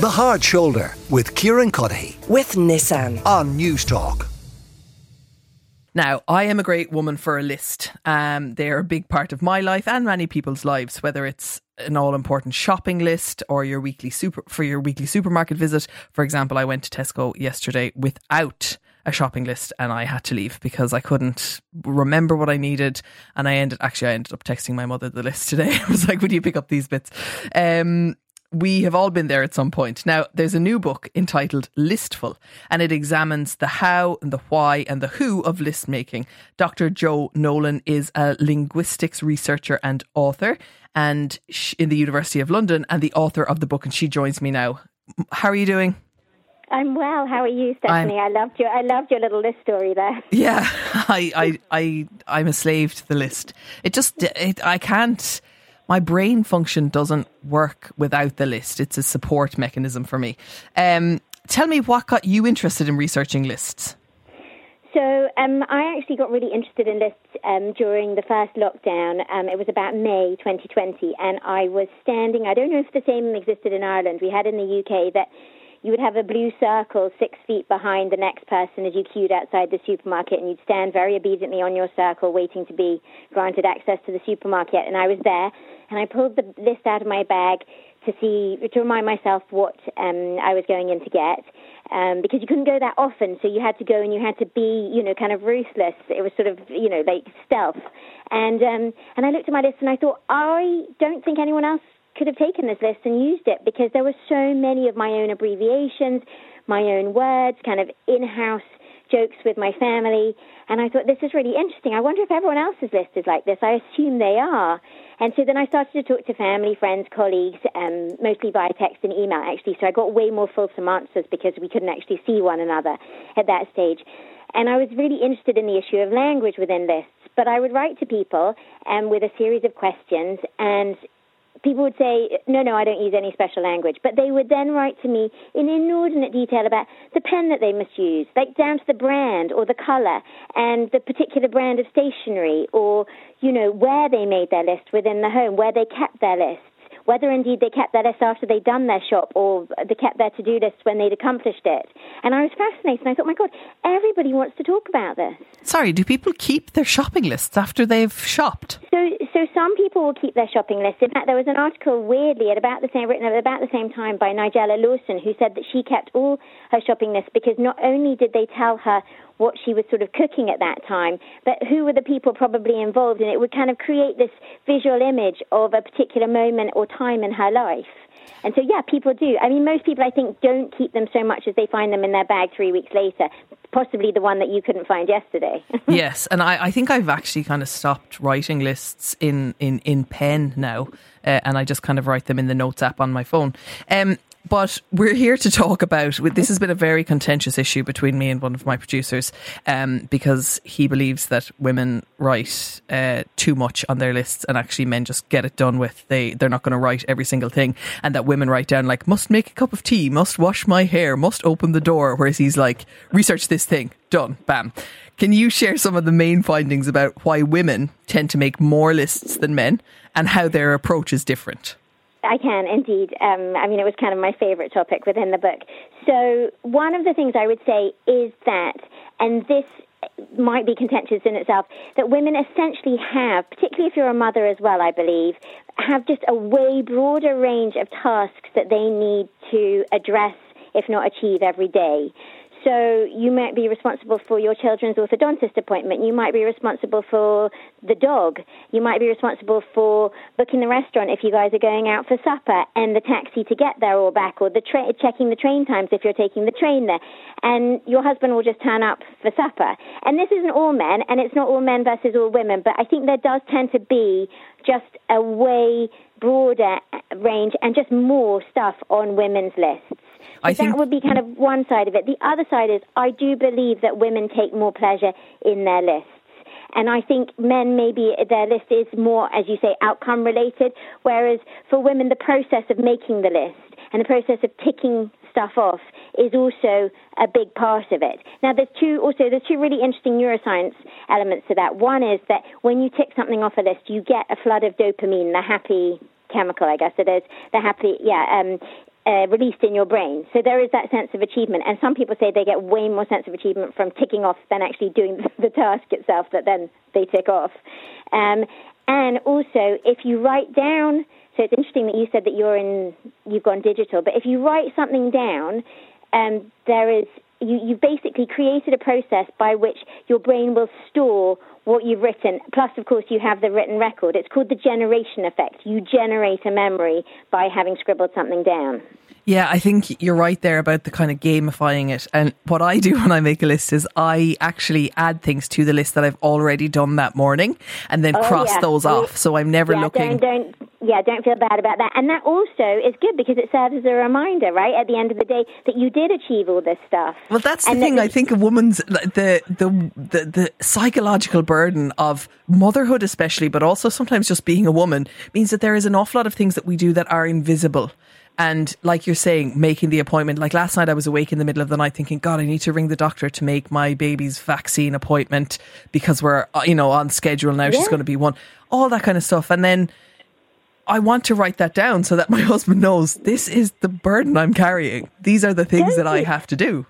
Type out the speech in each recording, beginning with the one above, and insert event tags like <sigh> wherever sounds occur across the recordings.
The Hard Shoulder with Kieran Cuddihy with Nissan. on Newstalk. Now, I am a great woman for a list. Um, they are a big part of my life and many people's lives, whether it's an all important shopping list or your weekly super for your weekly supermarket visit. For example, I went to Tesco yesterday without a shopping list and I had to leave because I couldn't remember what I needed and I ended actually I ended up texting my mother the list today. <laughs> I was like, Would you pick up these bits? Um we have all been there at some point. Now, there's a new book entitled Listful, and it examines the how and the why and the who of list making. Dr. Jo Nolan is a linguistics researcher and author, and in the University of London, and the author of the book. And she joins me now. How are you doing? I'm well. How are you, Stefanie? I'm, i loved your I loved your little list story there. <laughs> Yeah, <laughs> I I I I'm a slave to the list. It just it, I can't my brain function doesn't work without the list. It's a support mechanism for me. Um, tell me what got you interested in researching lists. So um, I actually got really interested in lists um, during the first lockdown. Um, it was about May 2020, and I was standing. I don't know if the same existed in Ireland. We had in the UK that you would have a blue circle six feet behind the next person as you queued outside the supermarket, and you'd stand very obediently on your circle, waiting to be granted access to the supermarket. And I was there, and I pulled the list out of my bag to see to remind myself what um, I was going in to get. Um, because you couldn't go that often, so you had to go and you had to be, you know, kind of ruthless. It was sort of, you know, like stealth. And um, and I looked at my list and I thought, I don't think anyone else could have taken this list and used it because there were so many of my own abbreviations, my own words, kind of in-house jokes with my family. And I thought, this is really interesting. I wonder if everyone else's list is like this. I assume they are. And so then I started to talk to family, friends, colleagues, um, mostly via text and email, actually. So I got way more fulsome answers because we couldn't actually see one another at that stage. And I was really interested in the issue of language within lists. But I would write to people um, with a series of questions, and people would say, no, no, I don't use any special language. But they would then write to me in inordinate detail about the pen that they must use, like down to the brand or the color and the particular brand of stationery or, you know, where they made their list within the home, where they kept their list whether indeed they kept their list after they'd done their shop or they kept their to-do list when they'd accomplished it. And I was fascinated. I thought, my God, everybody wants to talk about this. Sorry, do people keep their shopping lists after they've shopped? So, so some people will keep their shopping lists. In fact, there was an article weirdly at about the same written at about the same time by Nigella Lawson, who said that she kept all her shopping lists because not only did they tell her what she was sort of cooking at that time, but who were the people probably involved, and it would kind of create this visual image of a particular moment or time in her life. And so, yeah, people do. I mean, most people, I think, don't keep them so much as they find them in their bag three weeks later. Possibly the one that you couldn't find yesterday. <laughs> yes, and I, I, think I've actually kind of stopped writing lists in, in, in pen now, uh, and I just kind of write them in the notes app on my phone. Um, but we're here to talk about this has been a very contentious issue between me and one of my producers um, because he believes that women write uh, too much on their lists and actually men just get it done with. They they're not going to write every single thing, and that women write down like must make a cup of tea, must wash my hair, must open the door. Whereas he's like research this thing, done, bam. Can you share some of the main findings about why women tend to make more lists than men and how their approach is different? I can indeed. Um, I mean, it was kind of my favorite topic within the book. So, one of the things I would say is that, and this might be contentious in itself, that women essentially have, particularly if you're a mother as well, I believe, have just a way broader range of tasks that they need to address, if not achieve, every day. So you might be responsible for your children's orthodontist appointment. You might be responsible for the dog. You might be responsible for booking the restaurant if you guys are going out for supper and the taxi to get there or back or the tra- checking the train times if you're taking the train there. And your husband will just turn up for supper. And this isn't all men and it's not all men versus all women, but I think there does tend to be just a way broader range and just more stuff on women's lists. I think that would be kind of one side of it. The other side is I do believe that women take more pleasure in their lists. And I think men maybe their list is more, as you say, outcome related, whereas for women the process of making the list and the process of ticking stuff off is also a big part of it. Now, there's two also there's two really interesting neuroscience elements to that. One is that when you tick something off a list, you get a flood of dopamine, the happy chemical, I guess it is, the happy, yeah, um, uh, released in your brain. So there is that sense of achievement. And some people say they get way more sense of achievement from ticking off than actually doing <laughs> the task itself that then they tick off. Um, and also, if you write down, so it's interesting that you said that you're in, you've gone digital, but if you write something down, um, there is you, you've basically created a process by which your brain will store what you've written. Plus, of course, you have the written record. It's called the generation effect. You generate a memory by having scribbled something down. Yeah, I think you're right there about the kind of gamifying it. And what I do <laughs> when I make a list is I actually add things to the list that I've already done that morning and then Oh, cross yeah. those off. So I'm never yeah, looking. Don't, don't, yeah, don't feel bad about that. And that also is good because it serves as a reminder, right, at the end of the day, that you did achieve all this stuff. Well, that's the And thing. the- I think a woman's the, the the the psychological burden of motherhood, especially, but also sometimes just being a woman, means that there is an awful lot of things that we do that are invisible. And like you're saying, making the appointment. Like last night, I was awake in the middle of the night thinking, God, I need to ring the doctor to make my baby's vaccine appointment because we're, uh, you know, on schedule now. She's going to be one. All that kind of stuff. And then I want to write that down so that my <laughs> husband knows this is the burden I'm carrying. These are the things that I have to do.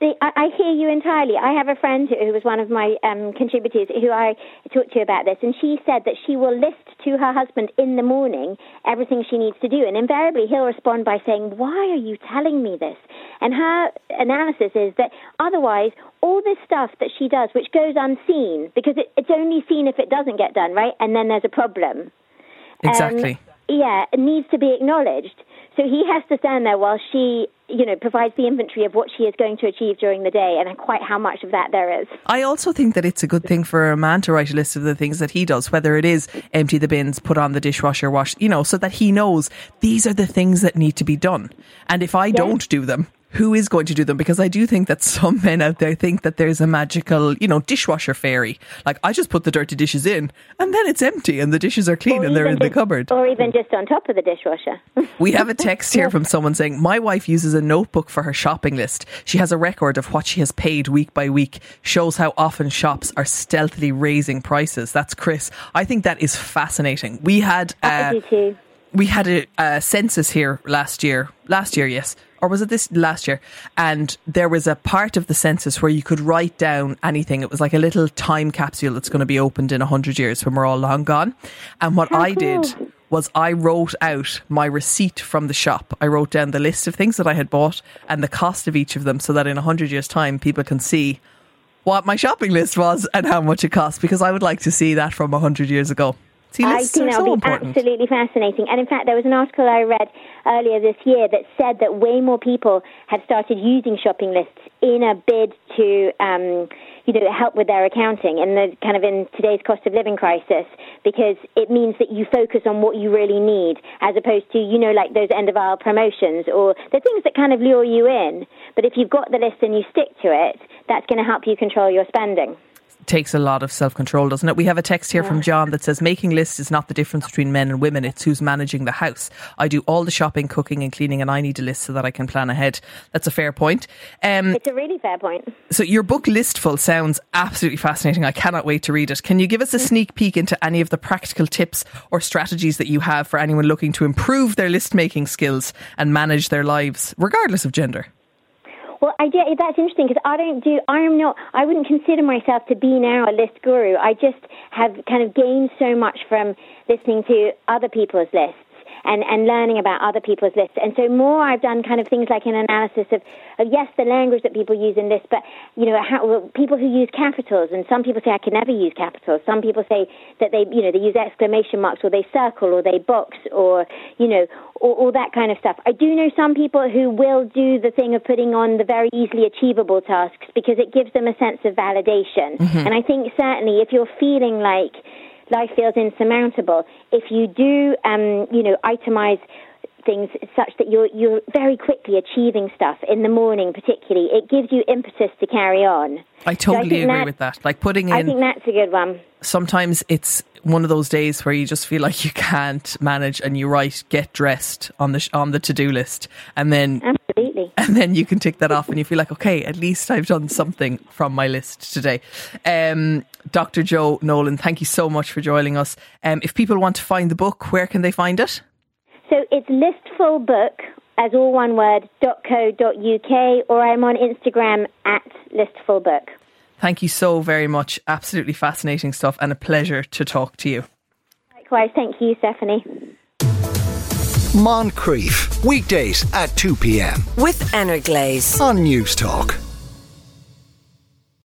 See, I, I hear you entirely. I have a friend who, who was one of my um, contributors who I talked to about this, and she said that she will list to her husband in the morning everything she needs to do, and invariably he'll respond by saying, "Why are you telling me this?" And her analysis is that otherwise, all this stuff that she does, which goes unseen, because it, it's only seen if it doesn't get done, right? And then there's a problem. Um, Exactly. yeah, it needs to be acknowledged. So he has to stand there while she, you know, provides the inventory of what she is going to achieve during the day and quite how much of that there is. I also think that it's a good thing for a man to write a list of the things that he does, whether it is empty the bins, put on the dishwasher, wash, you know, so that he knows these are the things that need to be done. And if I don't do them, who is going to do them? Because I do think that some men out there think that there's a magical, you know, dishwasher fairy. Like I just put the dirty dishes in and then it's empty and the dishes are clean Or and they're in the cupboard. Or even just on top of the dishwasher. <laughs> We have a text here from someone saying, My wife uses a notebook for her shopping list. She has a record of what she has paid week by week, shows how often shops are stealthily raising prices. That's Chris. I think that is fascinating. We had. Uh, we had a, a census here last year. Last year, yes. Or was it this last year? And there was a part of the census where you could write down anything. It was like a little time capsule that's going to be opened in 100 years when we're all long gone. And what How I did was I wrote out my receipt from the shop. I wrote down the list of things that I had bought and the cost of each of them so that in 100 years' time, people can see what my shopping list was and how much it cost because I would like to see that from 100 years ago. See, I think that'll so be important. absolutely fascinating. And in fact, there was an article I read earlier this year that said that way more people have started using shopping lists in a bid to, um, you know, help with their accounting and the kind of in today's cost of living crisis because it means that you focus on what you really need as opposed to, you know, like those end of aisle promotions or the things that kind of lure you in. But if you've got the list and you stick to it, that's going to help you control your spending. Takes a lot of self control, doesn't it? We have a text here from John that says making lists is not the difference between men and women, it's who's managing the house. I do all the shopping, cooking, and cleaning, and I need a list so that I can plan ahead. That's a fair point. Um, It's a really fair point. so, your book Listful sounds absolutely fascinating. I cannot wait to read it. Can you give us a sneak peek into any of the practical tips or strategies that you have for anyone looking to improve their list making skills and manage their lives, regardless of gender? Well, I do, that's interesting because I don't do. I am not. I wouldn't consider myself to be now a list guru. I just have kind of gained so much from listening to other people's lists and and learning about other people's lists. And so more, I've done kind of things like an analysis of, of yes, the language that people use in lists, but you know, how, well, people who use capitals. And some people say I can never use capitals. Some people say that they, you know, they use exclamation marks or they circle or they box or you know all, all that kind of stuff. I do know some people who will do the thing of putting on the very easily achievable tasks because it gives them a sense of validation. Mm-hmm. And I think certainly if you're feeling like life feels insurmountable, if you do, um, you know, itemize things such that you're you're very quickly achieving stuff in the morning, particularly, it gives you impetus to carry on. I totally think agree that- with that. Like putting in, I think that's a good one. sometimes it's one of those days where you just feel like you can't manage and you write get dressed on the on the to-do list and then Absolutely. <laughs> and then you can tick that off and you feel like okay at least I've done something from my list today um, Dr Jo Nolan thank you so much for joining us um, if people want to find the book where can they find it So it's listfulbook, as all one word, .co.uk, or I'm on Instagram at listfulbook. Thank you so very much. Absolutely fascinating stuff and a pleasure to talk to you. Likewise, thank you, Stefanie. Moncrieff, weekdays at 2 p.m. With Anna Glaze on Newstalk.